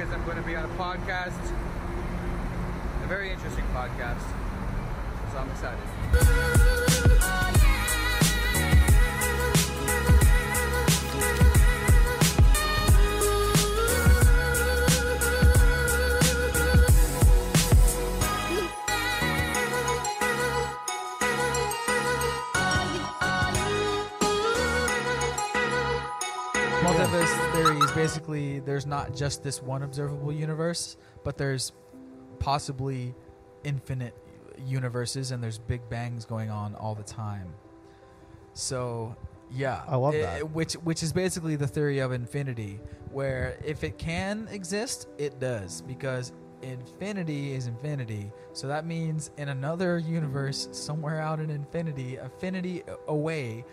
guys, I'm going to be on a podcast, a very interesting podcast. So I'm excited. Multiverse theory is basically there's not just this one observable universe, but there's possibly infinite universes and there's big bangs going on all the time. So, yeah, I love it- that. Which which is basically the theory of infinity, where if it can exist, it does because infinity is infinity. So that means in another universe, somewhere out in infinity, affinity away,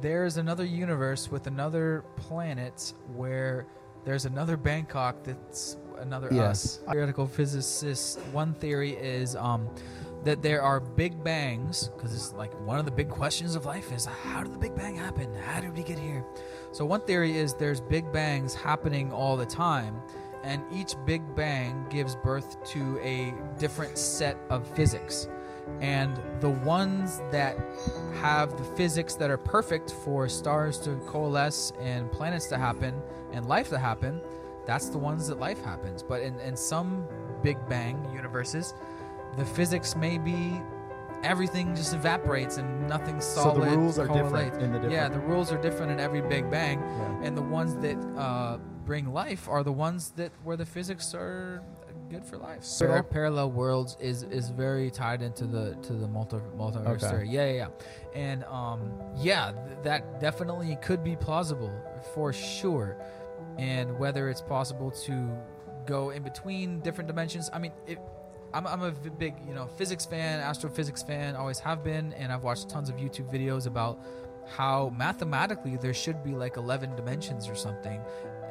there's another universe with another planet where there's another Bangkok that's another Yes. us. Theoretical physicists, one theory is um, that there are big bangs, because it's like one of the big questions of life is how did the Big Bang happen? How did we get here? So one theory is there's big bangs happening all the time, and each big bang gives birth to a different set of physics. And the ones that have the physics that are perfect for stars to coalesce and planets to happen and life to happen, that's the ones that life happens. But in, in some Big Bang universes, the physics may be everything just evaporates and nothing solid. So the rules are different in the different. Yeah, the rules are different in every Big Bang, Yeah. and the ones that uh, bring life are the ones that where the physics are good for life. So- Par- parallel worlds is is very tied into the to the multi multiverse Okay. theory. Yeah, yeah, yeah, and um, yeah, th- that definitely could be plausible for sure. And whether it's possible to go in between different dimensions, I mean, it, I'm, I'm a v- big you know physics fan, astrophysics fan, always have been, and I've watched tons of YouTube videos about how mathematically there should be like 11 dimensions or something,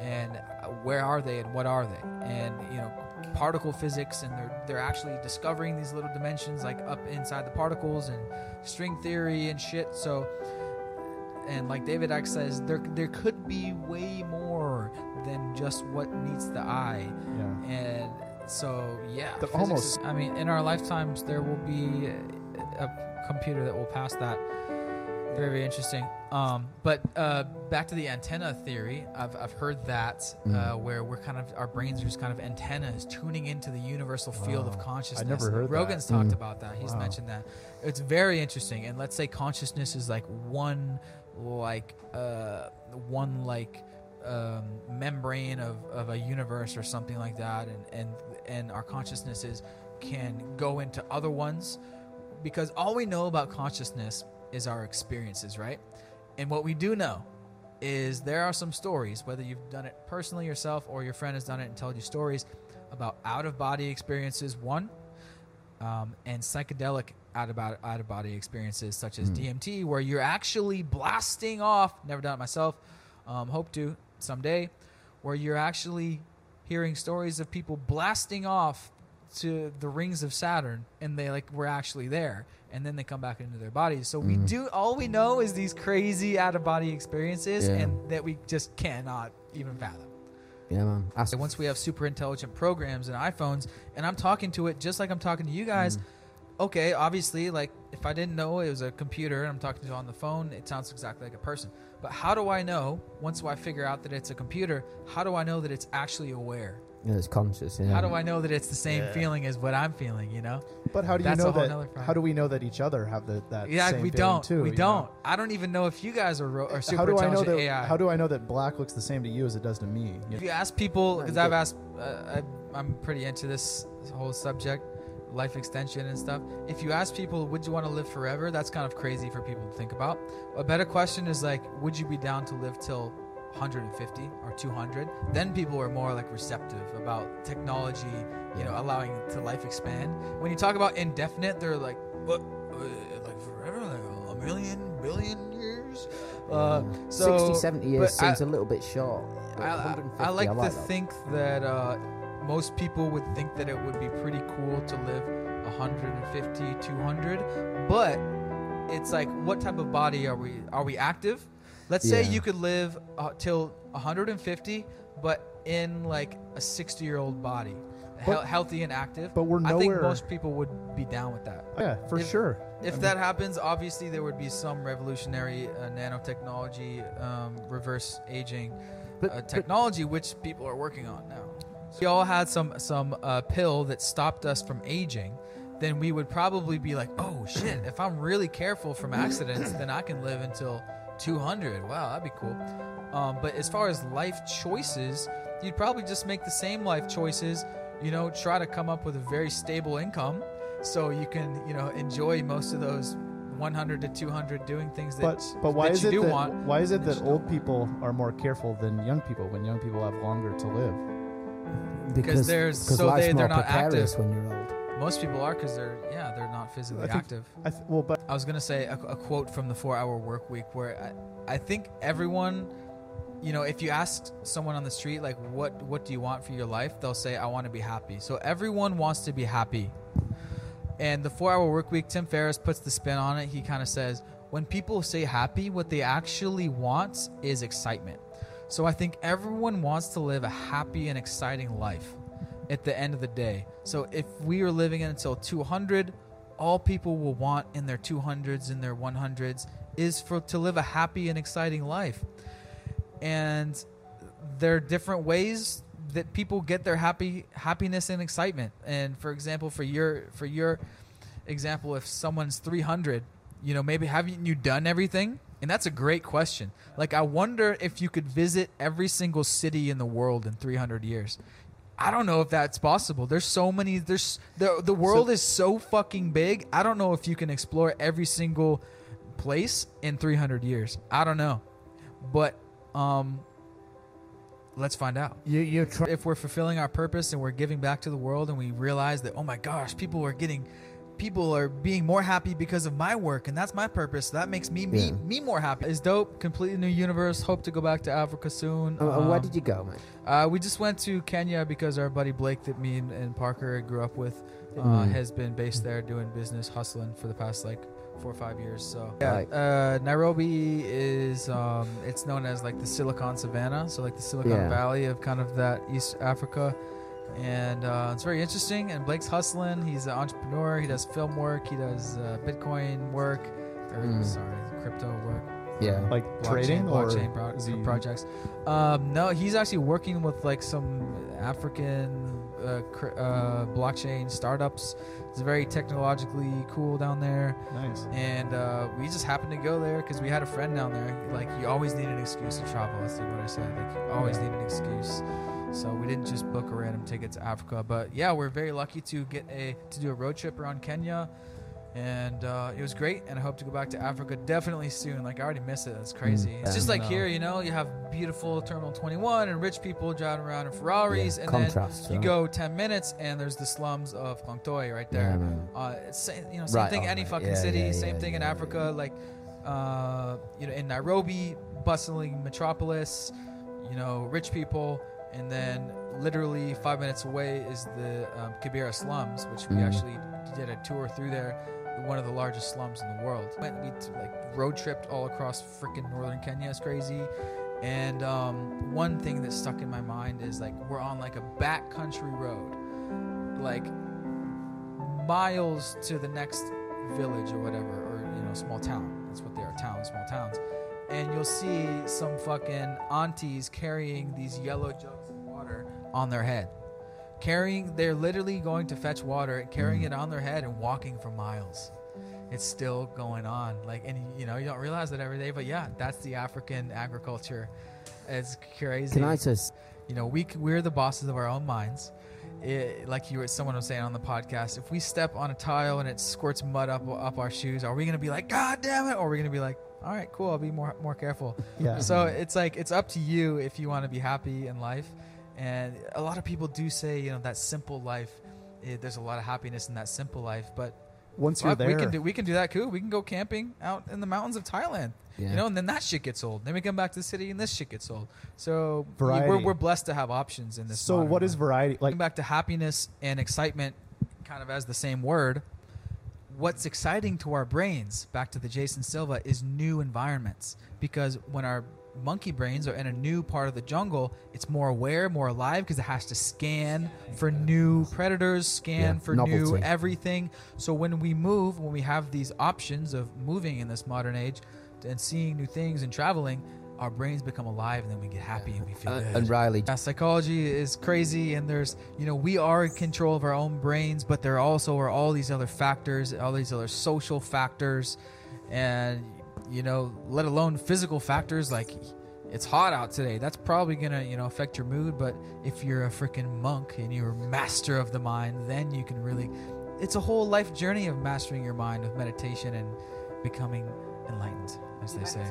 and uh, where are they and what are they, and you know particle physics, and they're they're actually discovering these little dimensions like up inside the particles and string theory and shit. So and like David Icke says, there there could be way more than just what meets the eye. Yeah. And so, yeah, The almost- is- I mean, in our lifetimes, there will be a, a computer that will pass that. Very, very interesting. Um, but uh, back to the antenna theory, I've, I've heard that Mm. uh, where we're kind of our brains are just kind of antennas tuning into the universal field of Wow. I consciousness. never heard that. Rogan's talked Mm. about that. He's Wow. mentioned that. It's very interesting. And let's say consciousness is like one, like uh, one like um, membrane of, of a universe or something like that, and and and our consciousnesses can go into other ones because all we know about consciousness is our experiences, right? And what we do know is there are some stories, whether you've done it personally yourself or your friend has done it and told you stories about out of body experiences, one, um, and psychedelic out of out of body experiences such as DMT, where you're actually blasting off. Never done it myself. Um, hope to someday, where you're actually hearing stories of people blasting off to the rings of Saturn, and they like were actually there, and then they come back into their bodies. So we mm-hmm. do all we know is these crazy out of body experiences, Yeah. and that we just cannot even fathom. Yeah, man. So once we have super intelligent programs and iPhones, and I'm talking to it just like I'm talking to you guys. Mm-hmm. Okay, obviously, like if I didn't know it was a computer and I'm talking to it on the phone, it sounds exactly like a person. But how do I know once I figure out that it's a computer? How do I know that it's actually aware? Yeah, it's conscious. Yeah. How do I know that it's the same feeling as what I'm feeling? You know? But how do you That's a know that? How do we know that each other have the, that? yeah, same we don't. Too, we don't. know? I don't even know if you guys are, ro- are super How do I know intelligent that? AI. How do I know that black looks the same to you as it does to me? You If you ask people, because you I've asked, uh, I, I'm pretty into this whole subject, life extension and stuff. If you ask people, would you want to live forever? That's kind of crazy for people to think about. A better question is like, would you be down to live till 150 or 200? Then people were more like receptive about technology, you know, allowing to life expand. When you talk about indefinite, they're like, what, uh, like forever, like a million, billion years. Uh, so, 60, 70 years seems I- a little bit short. I, I, 150, I like to that. think that uh, most people would think that it would be pretty cool to live 150, 200, but it's like, what type of body are we? Are we active? Let's say Yeah. you could live uh, till 150, but in like a 60 year old body, But- healthy and active. but we're I think nowhere- most people would be down with that. Yeah, for If- sure. If that happens, obviously there would be some revolutionary uh, nanotechnology, um, reverse aging But- uh, but- technology, which people are working on now. If we all had some some uh, pill that stopped us from aging, then we would probably be like, oh shit! If I'm really careful from accidents, then I can live until 200. Wow, that'd be cool. Um, but as far as life choices, you'd probably just make the same life choices. You know, try to come up with a very stable income, so you can you know enjoy most of those 100 to 200 doing things that But but why that is you it do that want. why is it that old don't. people are more careful than young people when young people have longer to live? because there's- because so they- they're not active. when you're old. Most people are because they're yeah they're not physically I think- active. I th- well, but I was gonna say a, a quote from the Four Hour Work Week where I, I think everyone, you know, if you ask someone on the street like what what do you want for your life, they'll say I want to be happy. So everyone wants to be happy. And the Four Hour Work Week, Tim Ferriss puts the spin on it. He kind of says when people say happy, what they actually want is excitement. So I think everyone wants to live a happy and exciting life at the end of the day. So if we are living until 200, all people will want in their 200s and their 100s is for to live a happy and exciting life. And there are different ways that people get their happy happiness and excitement. And for example, for your for your example, if someone's 300, you know, maybe haven't you done everything? And that's a great question. Like I wonder if you could visit every single city in the world in 300 years. I don't know if that's possible. There's so many. There's the the world is so fucking big. I don't know if you can explore every single place in 300 years. I don't know, but um, let's find out. You you try. If we're fulfilling our purpose and we're giving back to the world, and we realize that oh my gosh, people are getting, people are being more happy because of my work, and that's my purpose. That makes me me Yeah. me more happy. It's dope. Completely new universe. Hope to go back to Africa soon. Uh, where Um, did you go, mate? uh, we just went to Kenya because our buddy Blake, that me and, and Parker grew up with, uh, Mm. has been based there doing business, hustling for the past like four or five years. So yeah, Right. uh, Nairobi is um, it's known as like the Silicon Savannah, so like the Silicon Yeah. Valley of kind of that East Africa. And uh, it's very interesting. And Blake's hustling. He's an entrepreneur. He does film work. He does uh, Bitcoin work. Or Mm. sorry, crypto work Yeah. like blockchain, trading blockchain or pro- is projects. Um, no, he's actually working with like some African uh, cr- uh, blockchain startups. It's very technologically cool down there, Nice. and uh, we just happened to go there because we had a friend down there. Like you always need an excuse to travel. That's what I said. Like you always need an excuse. So we didn't just book a random ticket to Africa, but yeah, we're very lucky to get a to do a road trip around Kenya and uh, it was great. And I hope to go back to Africa definitely soon. Like I already miss it. It's crazy. Mm, it's just yeah. like here, you know, you have beautiful Terminal 21 and rich people driving around in Ferraris, Yeah, and contrast, then you right? go 10 minutes and there's the slums of Khlong Toei right there. man. uh, it's you know same Right thing any right. fucking Yeah, city. yeah, same yeah, thing in yeah, Africa. Like uh, you know, in Nairobi, bustling metropolis. You know, rich people, and then literally five minutes away is the um, Kibera slums, which we Mhm. actually did a tour through there. One of the largest slums in the world. Went we like road tripped all across freaking northern Kenya. It's crazy. And um, one thing that stuck in my mind is like we're on like a backcountry road, like miles to the next village or whatever, or you know, small town. That's what they are, towns, small towns. And you'll see some fucking aunties carrying these yellow jugs on their head. Carrying, they're literally going to fetch water, carrying mm. it on their head and walking for miles. It's still going on. Like, and you know, you don't realize that every day, but yeah, that's the African agriculture. It's crazy Can I just? you know we we're the bosses of our own minds it, like you were someone was saying on the podcast if we step on a tile and it squirts mud up up our shoes are we gonna be like god damn it or are we gonna be like all right cool i'll be more more careful Yeah. so it's like it's up to you if you want to be happy in life and a lot of people do say you know that simple life eh, there's a lot of happiness in that simple life but Once you're fuck, there, we can do we can do that cool we can go camping out in the mountains of thailand Yeah. you know, and then that shit gets old. Then we come back to the city, and this shit gets old. So Variety. we're, we're blessed to have options in this. so what is variety like? Coming back to happiness and excitement, kind of as the same word. What's exciting to our brains, back to the Jason Silva, is new environments. Because when our monkey brains are in a new part of the jungle, it's more aware, more alive because it has to scan for new predators, scan Yeah, for new everything. So when we move, when we have these options of moving in this modern age and seeing new things and traveling, our brains become alive and then we get happy and we feel Uh, good. and Riley, psychology is crazy, and there's, you know, we are in control of our own brains, but there also are all these other factors, all these other social factors, and, you know, let alone physical factors like it's hot out today. That's probably gonna, you know, affect your mood, but if you're a freaking monk and you're master of the mind, then you can really. It's a whole life journey of mastering your mind with meditation and becoming enlightened, as they say.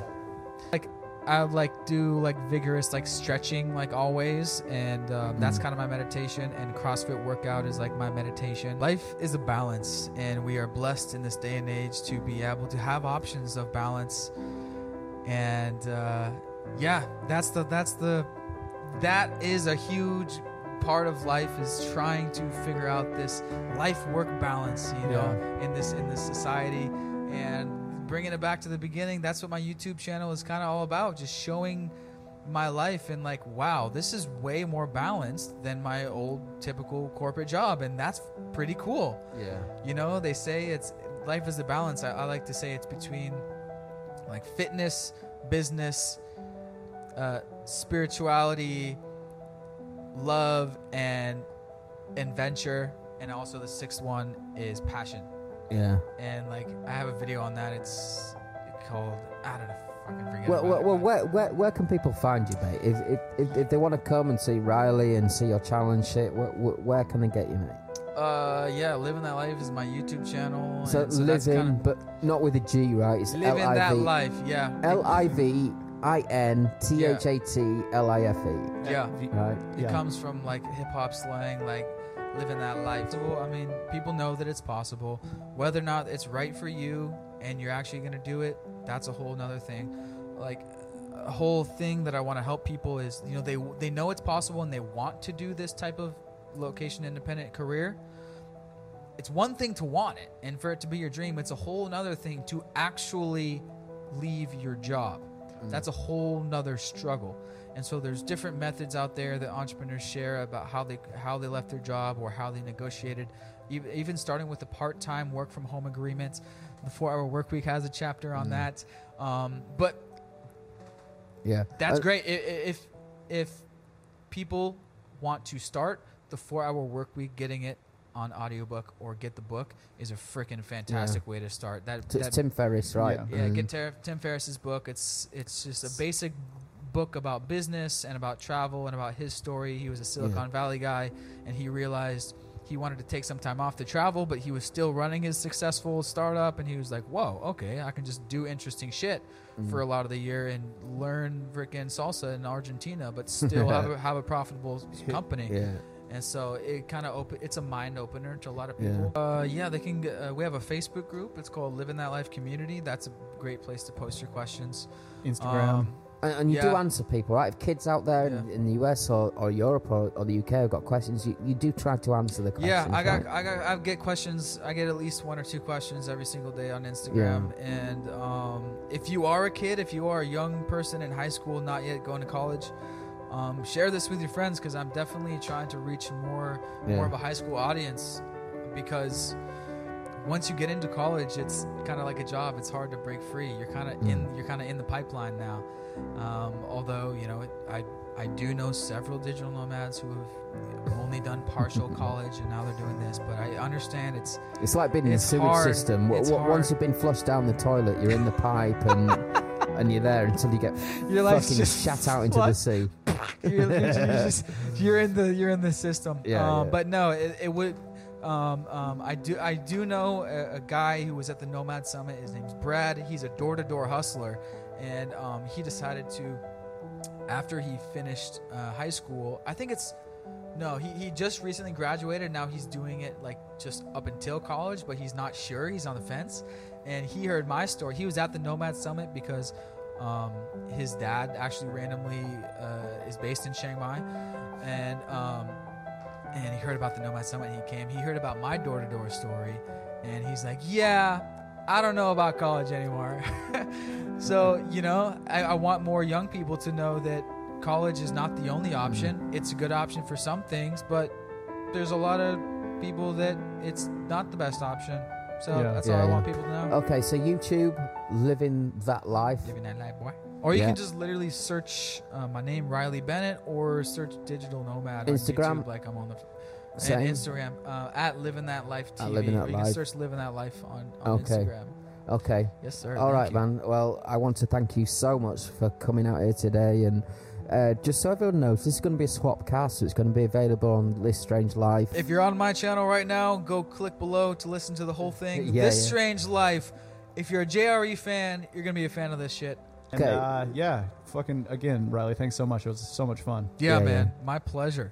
Like I would like do like vigorous like stretching like always, and um, that's kind of my meditation. And CrossFit workout is like my meditation. Life is a balance, and we are blessed in this day and age to be able to have options of balance. And uh, yeah, that's the that's the that is a huge part of life is trying to figure out this life work balance you know in this in this society and bringing it back to the beginning that's what my youtube channel is kind of all about just showing my life and like wow this is way more balanced than my old typical corporate job and that's pretty cool. Yeah, you know they say it's life is a balance. I, I like to say it's between like fitness business uh, spirituality love and adventure and also the sixth one is passion yeah. and like i have a video on that it's called i don't know fucking forget Well, well, well where, where, where can people find you, mate? If, if, if, if they want to come and see Riley and see your challenge shit, where, where, where can they get you, mate? uh yeah living that life is my youtube channel So, so living, kinda- but not with a G, right? It's living that life yeah L I V I N T H A T L I F E. yeah Right. It Yeah. comes from like hip hop slang, like living that life. So, I mean, people know that it's possible. Whether or not it's right for you and you're actually going to do it, that's a whole nother thing. Like, a whole thing that I want to help people is, you know, they they know it's possible and they want to do this type of location independent career. It's one thing to want it and for it to be your dream. It's a whole nother thing to actually leave your job. Mm. That's a whole nother struggle. And so there's different methods out there that entrepreneurs share about how they how they left their job or how they negotiated, even, starting with the part-time work from home agreements. The four-hour work week has a chapter on that. Um, but Yeah. that's great. I- i- If if people want to start the four-hour work week, getting it on audiobook or get the book is a freaking fantastic way to start. That, T- that Tim Ferriss, right? Yeah. yeah, And- get Ter- Tim Ferriss's book. It's it's just a basic book about business and about travel and about his story. He was a Silicon Valley guy, and he realized he wanted to take some time off to travel, but he was still running his successful startup. And he was like, "Whoa, okay, I can just do interesting shit for a lot of the year and learn freaking salsa in Argentina, but still have a, have a profitable company." Yeah. and so it kind of open it's a mind opener to a lot of Yeah. people uh, yeah they can uh, we have a facebook group it's called living that life community that's a great place to post your questions Instagram. Um, And, and you do answer people, right? If kids out there in, Yeah. in the US or, or Europe or, or the UK have got questions, you, you do try to answer the questions. yeah i got right? i got i get questions i get at least one or two questions every single day on instagram and um, if you are a kid if you are a young person in high school not yet going to college um, share this with your friends because i'm definitely trying to reach more Yeah. more of a high school audience because once you get into college it's kind of like a job it's hard to break free you're kind of in Mm. you're kind of in the pipeline now um, although you know it, i i do know several digital nomads who have only done partial college and now they're doing this but i understand it's It's like being in the sewage system. W- It's w- Once you've been flushed down the toilet, you're in the pipe and and you're there until you get your fucking just shat out into the sea. you're, you're just, you're in the you're in the system. Yeah, um, yeah. But no, it, it would. Um, um, I do I do know a, a guy who was at the Nomad Summit. His name's Brad. He's a door to door hustler, and um, he decided to after he finished uh, high school. I think it's. No, he, he just recently graduated. Now he's doing it like just up until college, but he's not sure. He's on the fence. And he heard my story. He was at the Nomad Summit because um, his dad actually randomly uh, is based in Chiang Mai, and um, and he heard about the Nomad Summit. And he came. He heard about my door to door story, and he's like, "Yeah, I don't know about college anymore. so, you know, I, I want more young people to know that college is not the only option. Mm-hmm. It's a good option for some things, but there's a lot of people that it's not the best option. So Yeah. that's Yeah, all I yeah. want people to know. Okay, so YouTube, living that life. Living that life, boy. Or you Yeah. can just literally search uh, my name, Riley Bennett, or search Digital Nomad Instagram? on YouTube, like I'm on the and Instagram uh, at Living That Life TV. At Living That or you Life. can search Living That Life on, on Okay. Instagram. Okay. Yes, sir. All right, you. man. Well, I want to thank you so much for coming out here today. And uh, just so everyone knows, this is going to be a swap cast, so it's going to be available on This Strange Life. If you're on my channel right now, go click below to listen to the whole thing. Yeah, this yeah. Strange Life. If you're a JRE fan, you're gonna be a fan of this shit. And, Okay. uh, yeah, fucking again, Riley. Thanks so much. It was so much fun. Yeah, Yeah, man. My pleasure.